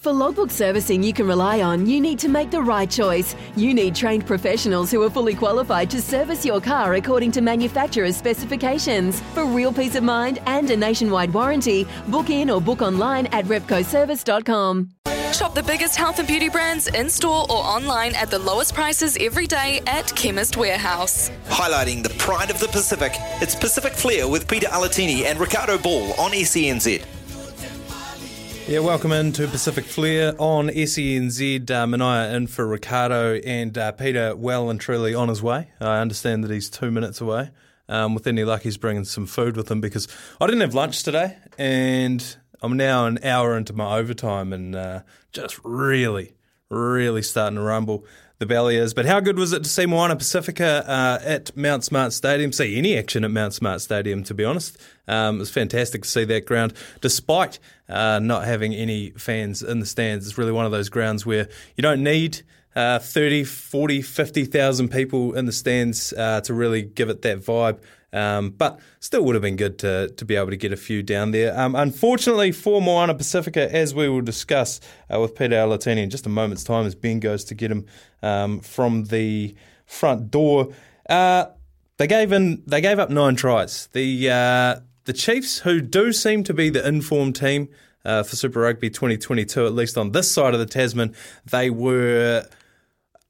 For logbook servicing you can rely on, you need to make the right choice. You need trained professionals who are fully qualified to service your car according to manufacturer's specifications. For real peace of mind and a nationwide warranty, book in or book online at repcoservice.com. Shop the biggest health and beauty brands in store or online at the lowest prices every day at Chemist Warehouse. Highlighting the pride of the Pacific, it's Pacific Flair with Pita Alatini and Ricardo Ball on SENZ. Yeah, welcome into Pacific Flair on SENZ. Uh, Manaia in for Ricardo and uh, Pita well and truly on his way. I understand that he's two minutes away. Um, with any luck, he's bringing some food with him because I didn't have lunch today and I'm now an hour into my overtime and uh, just really, really starting to rumble the belly is. But how good was it to see Moana Pasifika uh, at Mount Smart Stadium? See any action at Mount Smart Stadium, to be honest. Um, it was fantastic to see that ground, despite uh, not having any fans in the stands. It's really one of those grounds where you don't need uh, 30, 40, 50,000 people in the stands uh, to really give it that vibe. Um, but still would have been good to, to be able to get a few down there. Um, unfortunately for Moana Pasifika, as we will discuss uh, with Pita Alatini in just a moment's time as Ben goes to get him um, from the front door, uh, they gave in. They gave up nine tries. The uh, the Chiefs, who do seem to be the informed team uh, for Super Rugby 2022, at least on this side of the Tasman, they were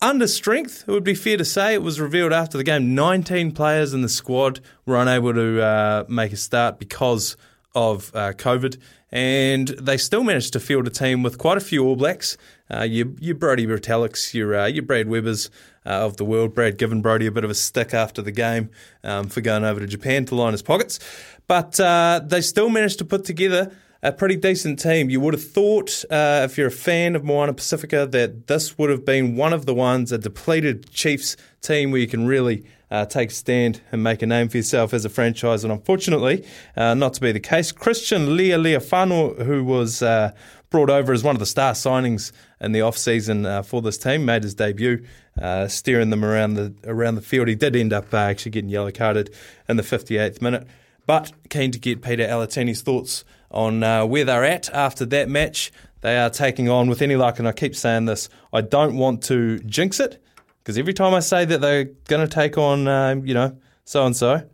under strength, it would be fair to say. It was revealed after the game 19 players in the squad were unable to uh, make a start because of uh, COVID, and they still managed to field a team with quite a few All Blacks. Uh, your, your Brodie Retallicks, your, uh, your Brad Webbers uh, of the world. Brad given Brodie a bit of a stick after the game um, for going over to Japan to line his pockets. But uh, they still managed to put together a pretty decent team. You would have thought, uh, if you're a fan of Moana Pasifika, that this would have been one of the ones, a depleted Chiefs team where you can really uh, take a stand and make a name for yourself as a franchise. And unfortunately, uh, not to be the case. Christian Leali'ifano, who was uh, brought over as one of the star signings in the off season uh, for this team, made his debut, uh, steering them around the around the field. He did end up actually getting yellow carded in the 58th minute. But keen to get Pita Alatini's thoughts on uh, where they're at after that match. They are taking on, with any luck, and I keep saying this, I don't want to jinx it because every time I say that they're going to take on, uh, you know, so and so,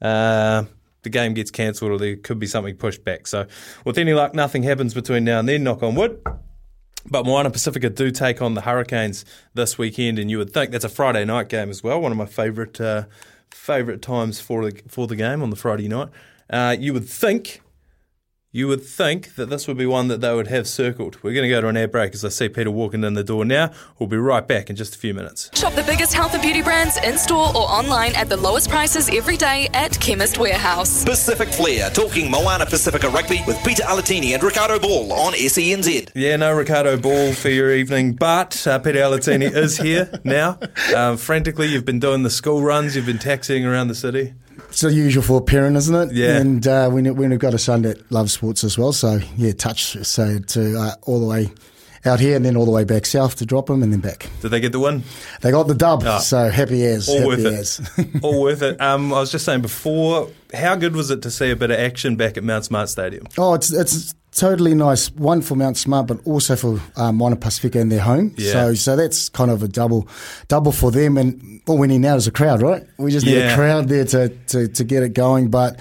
the game gets cancelled or there could be something pushed back. So, with any luck, nothing happens between now and then, knock on wood. But Moana Pasifika do take on the Hurricanes this weekend, and you would think that's a Friday night game as well. One of my favourite uh, favourite times for the for the game on the Friday night. Uh, you would think you would think that this would be one that they would have circled. We're going to go to an air break as I see Pita walking in the door now. We'll be right back in just a few minutes. Shop the biggest health and beauty brands in store or online at the lowest prices every day at Chemist Warehouse. Pacific Flair, talking Moana Pasifika Rugby with Pita Alatini and Ricardo Ball on SENZ. Yeah, no Ricardo Ball for your evening, but uh, Pita Alatini is here now. Um, frantically, you've been doing the school runs, you've been taxiing around the city. It's the usual for a parent, isn't it? Yeah. And uh, when, when we've got a son that loves sports as well, so yeah, touch so to uh, all the way out here and then all the way back south to drop them and then back. Did they get the win? They got the dub, Oh. so happy as. All happy worth as. it. All worth it. Um, I was just saying before, how good was it to see a bit of action back at Mount Smart Stadium? oh, it's it's totally nice. One for Mount Smart, but also for um, Moana Pasifika in their home. Yeah. So so that's kind of a double double for them. And all we need now is a crowd, right? We just need Yeah. a crowd there to, to, to get it going. But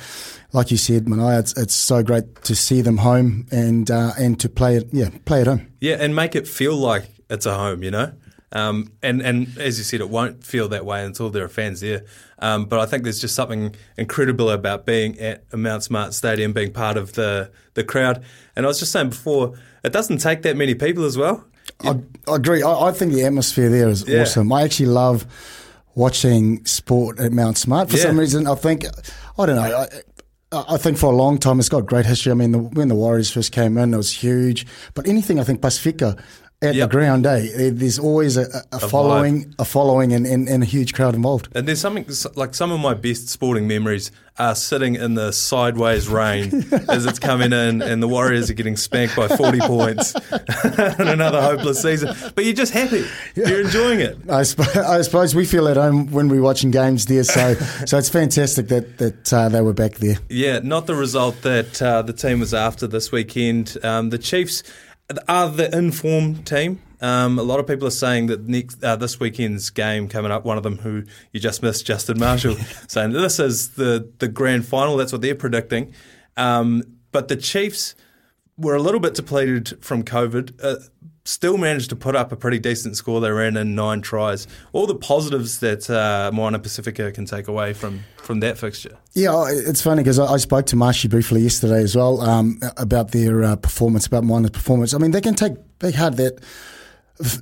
like you said, Manaia, it's it's so great to see them home and uh, and to play it, yeah, play at home. Yeah, and make it feel like it's a home, you know? Um, and, and as you said, it won't feel that way until there are fans there. Um, but I think there's just something incredible about being at a Mount Smart Stadium, being part of the, the crowd. And I was just saying before, it doesn't take that many people as well. I, I agree. I, I think the atmosphere there is Yeah. awesome. I actually love watching sport at Mount Smart for Yeah. some reason. I think I don't know. I, I think for a long time it's got great history. I mean, the, when the Warriors first came in, it was huge. But anything I think Pasifika at Yep. the ground, eh? There's always a, a, a following, a following, and, and, and a huge crowd involved. And there's something like some of my best sporting memories are sitting in the sideways rain as it's coming in, and the Warriors are getting spanked by 40 points in another hopeless season. But you're just happy. You're enjoying it. I, sp- I suppose we feel at home when we're watching games there, so so it's fantastic that that uh, they were back there. Yeah, not the result that uh, the team was after this weekend. Um, the Chiefs are the informed team. Um, a lot of people are saying that next uh, this weekend's game coming up, one of them who you just missed, Justin Marshall, saying this is the the grand final. That's what they're predicting. Um, but the Chiefs were a little bit depleted from COVID. Uh, still managed to put up a pretty decent score. They ran in nine tries. All the positives that uh, Moana Pasifika can take away from from that fixture. Yeah, it's funny because I, I spoke to Marshy briefly yesterday as well um, about their uh, performance, about Moana's performance. I mean, they can take big heart that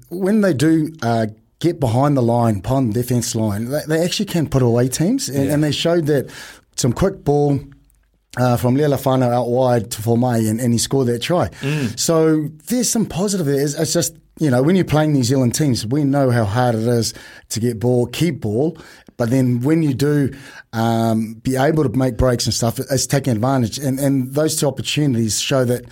when they do uh, get behind the line, behind the defence line, they, they actually can put away teams, and, and they showed that some quick ball. Uh, from Leali'ifano out wide to Formay and, and he scored that try. So there's some positive there. It's, it's just, you know, when you're playing New Zealand teams, we know how hard it is to get ball, keep ball. But then when you do um, be able to make breaks and stuff, it's taking advantage. And, and those two opportunities show that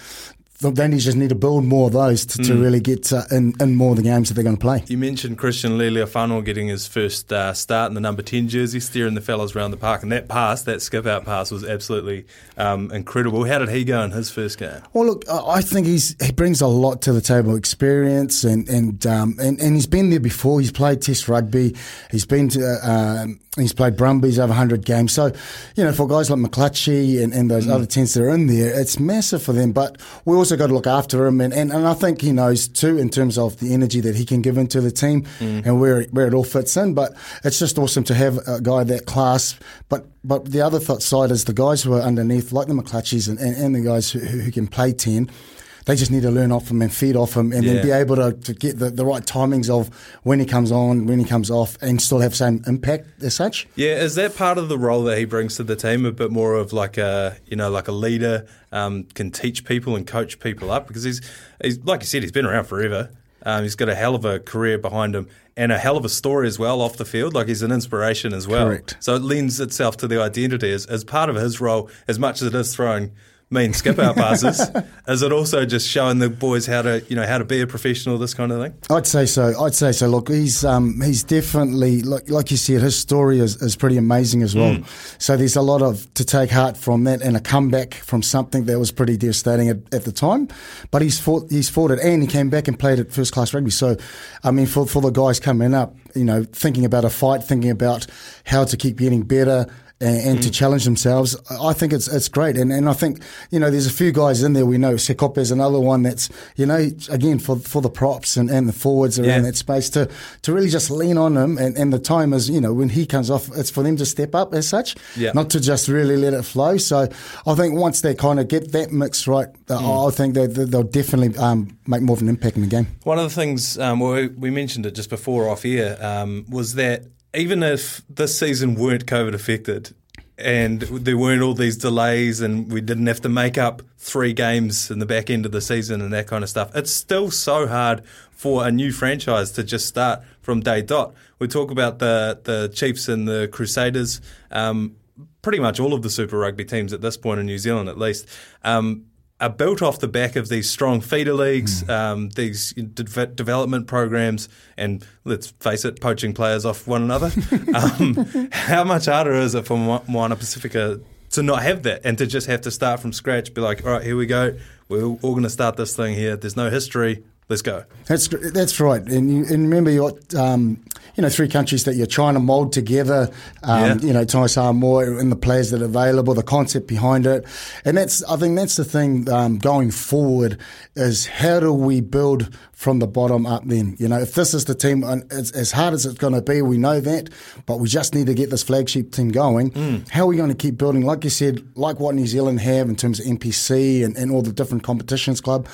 they just need to build more of those to, to really get uh, in, in more of the games that they're going to play. You mentioned Christian Leali'ifano getting his first uh, start in the number 10 jersey, steering the fellas around the park. And that pass, that skip out pass, was absolutely um, incredible. How did he go in his first game? Well, look, I I think he's he brings a lot to the table, experience, and and um, and, and he's been there before. He's played Test rugby. He's been to. Uh, um, He's played Brumbies over 100 games. So, you know, for guys like McClutchie and, and those mm. other 10s that are in there, it's massive for them. But we also got to look after him. And, and, and I think he knows too, in terms of the energy that he can give into the team mm. and where, it- where it all fits in. But it's just awesome to have a guy that class. But but the other th- side is the guys who are underneath, like the McClutchies and, and, and the guys who, who who can play 10 they just need to learn off him and feed off him and Yeah. then be able to, to get the, the right timings of when he comes on, when he comes off, and still have same impact as such. Yeah, is that part of the role that he brings to the team? A bit more of like a you know like a leader, um, can teach people and coach people up because he's he's like you said he's been around forever. Um, he's got a hell of a career behind him and a hell of a story as well off the field. Like he's an inspiration as well. Correct. So it lends itself to the identity as, as part of his role, as much as it is throwing mean skip our passes. is it also just showing the boys how to you know how to be a professional, this kind of thing? I'd say so. I'd say so. Look, he's um, he's definitely like like you said, his story is, is pretty amazing as well. So there's a lot of to take heart from that and a comeback from something that was pretty devastating at, at the time. But he's fought he's fought it and he came back and played at first class rugby. So I mean, for for the guys coming up, you know, thinking about a fight, thinking about how to keep getting better. And, and to challenge themselves, I think it's it's great, and and I think you know there's a few guys in there we know. Sekope is another one that's you know again for for the props and, and the forwards around Yeah. that space to to really just lean on him and, and the time is you know when he comes off it's for them to step up as such Yeah. not to just really let it flow so I think once they kind of get that mix right uh, I think they, they, they'll definitely um, make more of an impact in the game One of the things, um, we- we mentioned it just before off air, um, was that even if this season weren't COVID affected and there weren't all these delays and we didn't have to make up three games in the back end of the season and that kind of stuff, it's still so hard for a new franchise to just start from day dot. We talk about the, the Chiefs and the Crusaders. Um, pretty much all of the Super Rugby teams at this point in New Zealand, at least, um, are built off the back of these strong feeder leagues, um, these de- development programs, and let's face it, poaching players off one another. um, how much harder is it for Mo- Moana Pasifika to not have that and to just have to start from scratch? Be like, all right, here we go. We're all going to start this thing here. There's no history. Let's go. That's that's right, and you, and remember you got um, you know three countries that you're trying to mould together. Um, Yeah. You know, Thai Samoa and the players that are available, the concept behind it, and that's I think that's the thing um, going forward is how do we build from the bottom up? Then you know if this is the team, and it's, as hard as it's going to be, we know that, but we just need to get this flagship team going. How are we going to keep building? Like you said, like what New Zealand have in terms of NPC and, and all the different competitions club.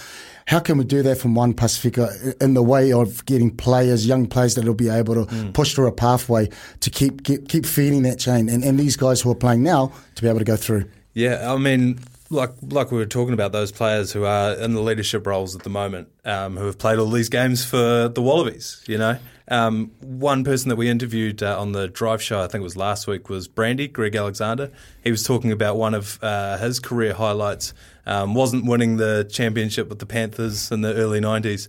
How can we do that from one Pasifika in the way of getting players, young players that will be able to Mm. push through a pathway to keep keep, keep feeding that chain and, and these guys who are playing now to be able to go through? Yeah, I mean, like like we were talking about those players who are in the leadership roles at the moment, um, who have played all these games for the Wallabies. You know, um, one person that we interviewed uh, on the Drive Show, I think it was last week, was Brandy Greg Alexander. He was talking about one of uh, his career highlights um, wasn't winning the championship with the Panthers in the early '90s.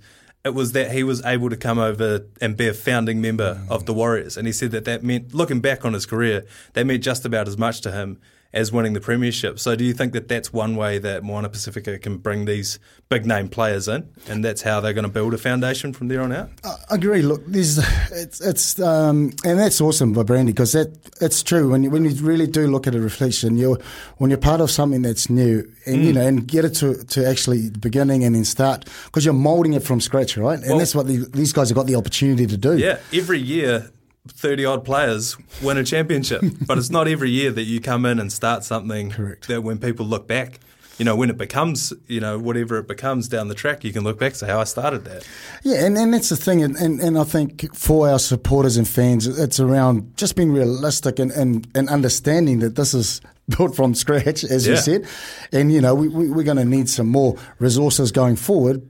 It was that he was able to come over and be a founding member mm. of the Warriors, and he said that that meant, looking back on his career, that meant just about as much to him as winning the premiership. So do you think that that's one way that Moana Pasifika can bring these big name players in, and that's how they're going to build a foundation from there on out? I agree. Look, this it's it's um, and that's awesome by Brandy because that it's true when you, when you really do look at a reflection, you when you're part of something that's new and mm. you know and get it to, to actually the beginning and then start because you're molding it from scratch, right? And well, that's what the, these guys have got the opportunity to do. Yeah, every year 30 odd players win a championship. but it's not every year that you come in and start something Correct. that when people look back, you know, when it becomes, you know, whatever it becomes down the track, you can look back and say, how I started that. Yeah, and, and that's the thing. And, and, and I think for our supporters and fans, it's around just being realistic and, and, and understanding that this is built from scratch, as yeah. you said. And, you know, we, we, we're going to need some more resources going forward.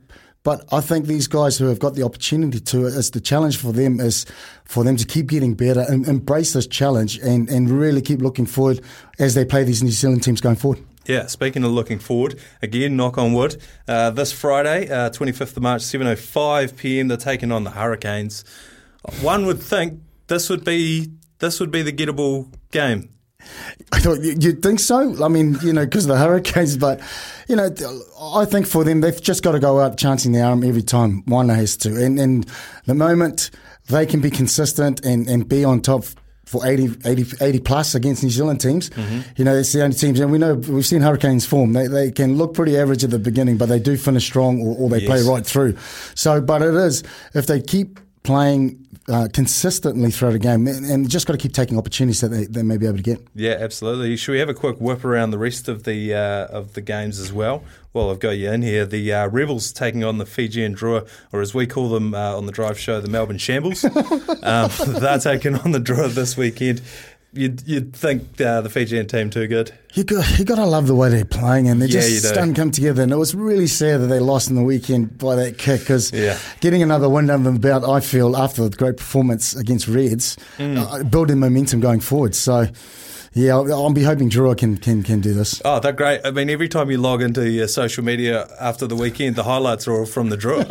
But I think these guys who have got the opportunity to, it's the challenge for them is for them to keep getting better and embrace this challenge and, and really keep looking forward as they play these New Zealand teams going forward. Yeah, speaking of looking forward, again, knock on wood, uh, this Friday, uh, 25th of March, 7.05 p.m., they're taking on the Hurricanes. One would think this would be this would be the gettable game. I thought you'd think so. I mean, you know, because of the Hurricanes, but you know, I think for them, they've just got to go out chancing the arm every time one has to, and and the moment they can be consistent and, and be on top for 80, 80, 80 plus against New Zealand teams. Mm-hmm. You know, it's the only teams, and we know we've seen Hurricanes form. They, they can look pretty average at the beginning, but they do finish strong or, or they yes. play right through. So, but it is, if they keep playing uh, consistently throughout a game, and, and just got to keep taking opportunities that they, they may be able to get. Yeah, absolutely. Should we have a quick whip around the rest of the uh, of the games as well? Well, I've got you in here. The uh, Rebels taking on the Fijian Drua, or as we call them uh, on the drive show, the Melbourne Shambles. um, they're taking on the Drua this weekend you'd, you'd think uh, the Fijian team too good. You got you got to love the way they're playing, and they yeah, just don't come together. And it was really sad that they lost in the weekend by that kick because yeah. getting another win under the belt, I feel after the great performance against Reds, mm. uh, building momentum going forward. So yeah, I'll, I'll, be hoping Drua can, can can do this. Oh, they're great. I mean, every time you log into your social media after the weekend, the highlights are all from the Drua.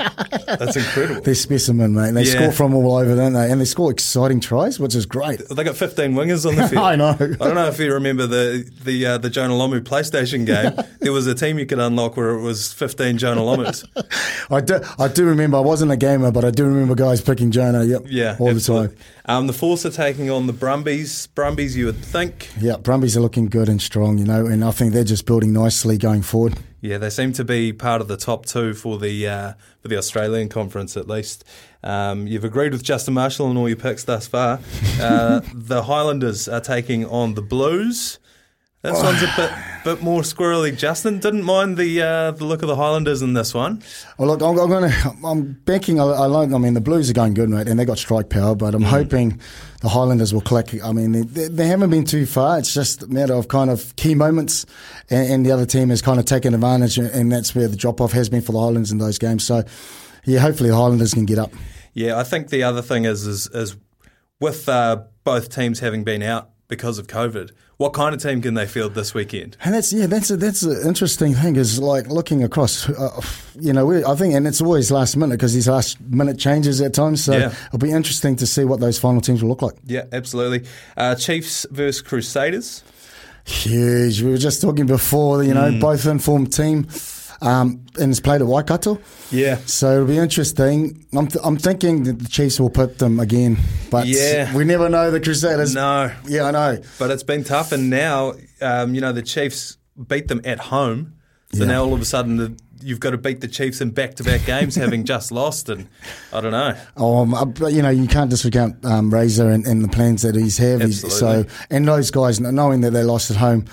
That's incredible. They're specimen, mate. They yeah. score from all over, don't they? And they score exciting tries, which is great. They got 15 wingers on the field. I know. I don't know if you remember the the uh, the Jonah Lomu PlayStation game. there was a team you could unlock where it was 15 Jonah Lomus. I do, I do remember. I wasn't a gamer, but I do remember guys picking Jonah. Yep. Yeah, all absolutely. the time. Um, the Force are taking on the Brumbies. Brumbies, you would think. Yeah, Brumbies are looking good and strong, you know, and I think they're just building nicely going forward. Yeah, they seem to be part of the top two for the uh, for the Australian conference at least. Um, you've agreed with Justin Marshall on all your picks thus far. Uh, the Highlanders are taking on the Blues. This one's a bit bit more squirrely. Justin didn't mind the uh, the look of the Highlanders in this one. Well, look, I'm, I'm going to I'm banking. I, I, like. I mean, the Blues are going good, mate, and they got strike power. But I'm mm. hoping the Highlanders will click. I mean, they, they, they, haven't been too far. It's just a matter of kind of key moments, and, and the other team has kind of taken advantage, and that's where the drop off has been for the Highlanders in those games. So, yeah, hopefully the Highlanders can get up. Yeah, I think the other thing is is, is with uh, both teams having been out because of COVID. What kind of team can they field this weekend? And that's yeah, that's a, that's an interesting thing. Is like looking across, uh, you know, we, I think, and it's always last minute because these last minute changes at times. So yeah. it'll be interesting to see what those final teams will look like. Yeah, absolutely. Uh, Chiefs versus Crusaders. Huge. We were just talking before, you know, mm. both informed team um, and it's played at Waikato. Yeah. So it'll be interesting. I'm, th- I'm thinking that the Chiefs will put them again, but yeah. we never know the Crusaders. No. Yeah, I know. But it's been tough, and now, um, you know, the Chiefs beat them at home. So yeah. now all of a sudden the, you've got to beat the Chiefs in back-to-back games, having just lost, and I don't know. Um, uh, you know, you can't discount um, Razor and, and, the plans that he's having. So, and those guys, knowing that they lost at home,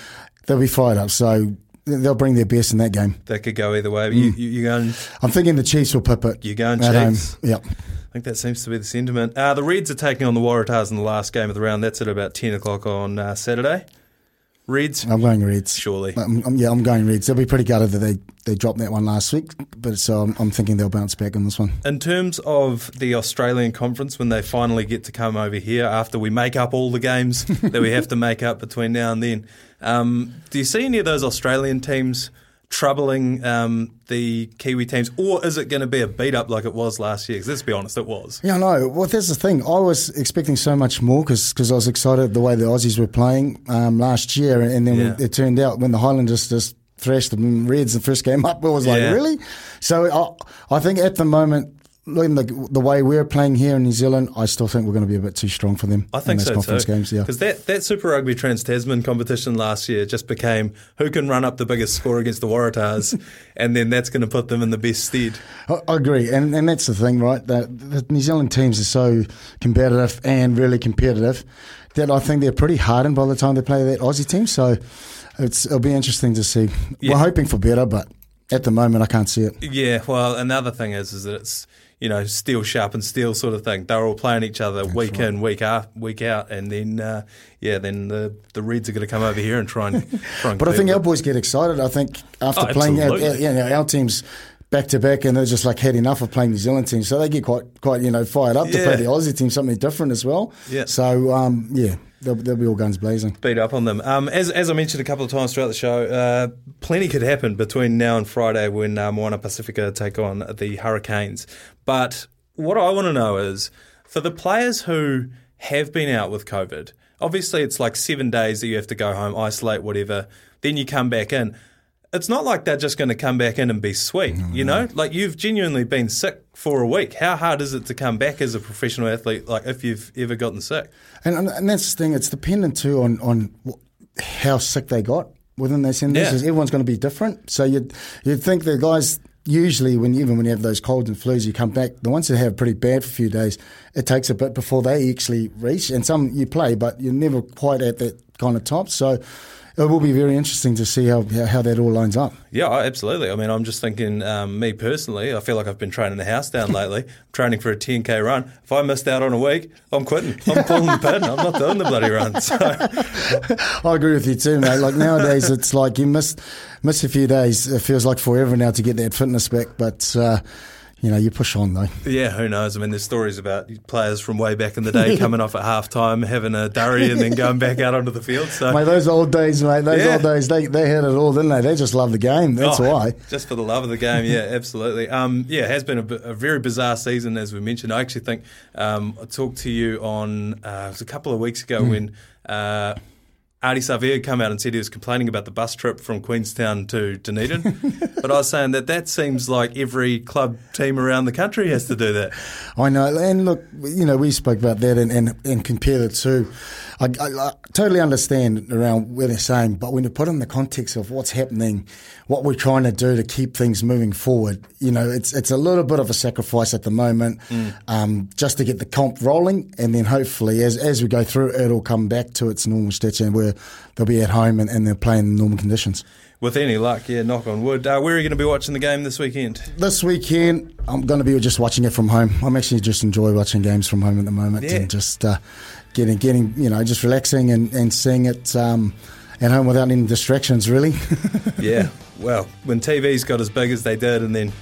they'll be fired up. So they'll bring their best in that game. That could go either way. Mm. You, you, going? I'm thinking the Chiefs will pip it. You going Chiefs? Home. Yep. I think that seems to be the sentiment. Uh, the Reds are taking on the Waratahs in the last game of the round. That's at about ten o'clock on uh, Saturday. Reds, I'm going Reds. surely. I'm, I'm- yeah, I'm going Reds. They'll be pretty gutted that they, they dropped that one last week, but so I'm, I'm thinking they'll bounce back on this one. In terms of the Australian conference, when they finally get to come over here after we make up all the games that we have to make up between now and then, um, do you see any of those Australian teams troubling um, the Kiwi teams, or is it going to be a beat up like it was last year? 'Cause let's be honest, it was. Yeah, no. Well, that's the thing. I was expecting so much more because I was excited the way the Aussies were playing um, last year, and then Yeah. it turned out when the Highlanders just thrashed the Reds the first game up, it was like Yeah. really. So I, I think at the moment. Looking the, the way we're playing here in New Zealand, I still think we're going to be a bit too strong for them I in think those so conference too. games. Yeah, because that, that Super Rugby Trans Tasman competition last year just became who can run up the biggest score against the Waratahs, and then that's going to put them in the best stead. I, I agree, and and that's the thing, right? The, the New Zealand teams are so competitive and really competitive that I think they're pretty hardened by the time they play that Aussie team. So it's it'll be interesting to see. Yeah. We're hoping for better, but at the moment, I can't see it. Yeah, well, another thing is is that it's you know steel sharp and steel sort of thing. They're all playing each other week in, week out, week out, and then uh, yeah, then the the Reds are going to come over here and try and try and. But I think our boys get excited. I think after Oh, playing our, yeah, you know, our teams back to back, and they're just like had enough of playing New Zealand teams, so they get quite quite you know fired up to play the Aussie team, something different as well. Yeah. So um, yeah, they'll, they'll be all guns blazing. beat up on them. Um, as, as I mentioned a couple of times throughout the show, uh, plenty could happen between now and Friday when uh, Moana Pasifika take on the Hurricanes. But what I want to know is for the players who have been out with COVID, obviously it's like seven days that you have to go home, isolate, whatever, then you come back in. It's not like they're just going to come back in and be sweet, you know? Like you've genuinely been sick for a week. How hard is it to come back as a professional athlete, like if you've ever gotten sick? And, and that's the thing. It's dependent too on on how sick they got within their centres. Yeah. Everyone's going to be different. So you'd you'd think the guys usually when even when you have those colds and flus, you come back. The ones that have pretty bad for a few days, it takes a bit before they actually reach. And some you play, but you're never quite at that kind of top. So it will be very interesting to see how how, that all lines up. Yeah, absolutely. I mean, I'm just thinking, um, me personally, I feel like I've been training the house down lately, training for a 10k run. If I missed out on a week, I'm quitting. I'm pulling the pin. I'm not doing the bloody run. So, I agree with you too, mate. Like nowadays, it's like you miss miss a few days. It feels like forever now to get that fitness back, but. Uh, you know, you push on though. yeah, who knows? I mean, there's stories about players from way back in the day coming off at half time, having a durry, and then going back out onto the field. So, Mate, those old days, mate. Those Yeah. old days, they they had it all, didn't they? They just love the game. That's Oh, why. Just for the love of the game, yeah, absolutely. Um, yeah, it has been a, a very bizarre season, as we mentioned. I actually think um, I talked to you on uh, it was a couple of weeks ago Hmm. when uh, Ardie Savea come out and said he was complaining about the bus trip from Queenstown to Dunedin. but I was saying that that seems like every club team around the country has to do that. I know. And look, you know, we spoke about that and, and, and compare the two. I, I, I totally understand around where they're saying, but when you put in the context of what's happening, what we're trying to do to keep things moving forward, you know, it's it's a little bit of a sacrifice at the moment, um, just to get the comp rolling, and then hopefully as as we go through, it'll come back to its normal stature where they'll be at home and, and they're playing in normal conditions. With any luck, yeah, knock on wood. Uh, where are you going to be watching the game this weekend? This weekend, I'm going to be just watching it from home. I'm actually just enjoy watching games from home at the moment Yeah. and just uh, getting, getting, you know, just relaxing and, and seeing it um, at home without any distractions, really. Yeah. Well, when TVs got as big as they did, and then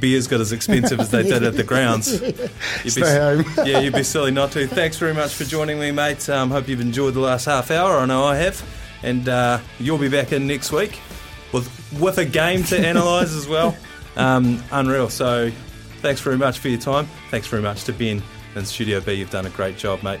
beers got as expensive as they did at the grounds, you'd be, Stay home. yeah, you'd be silly not to. Thanks very much for joining me, mate. Um, hope you've enjoyed the last half hour. I know I have, and uh, you'll be back in next week with with a game to analyse as well. Um, unreal. So, thanks very much for your time. Thanks very much to Ben in Studio B. You've done a great job, mate.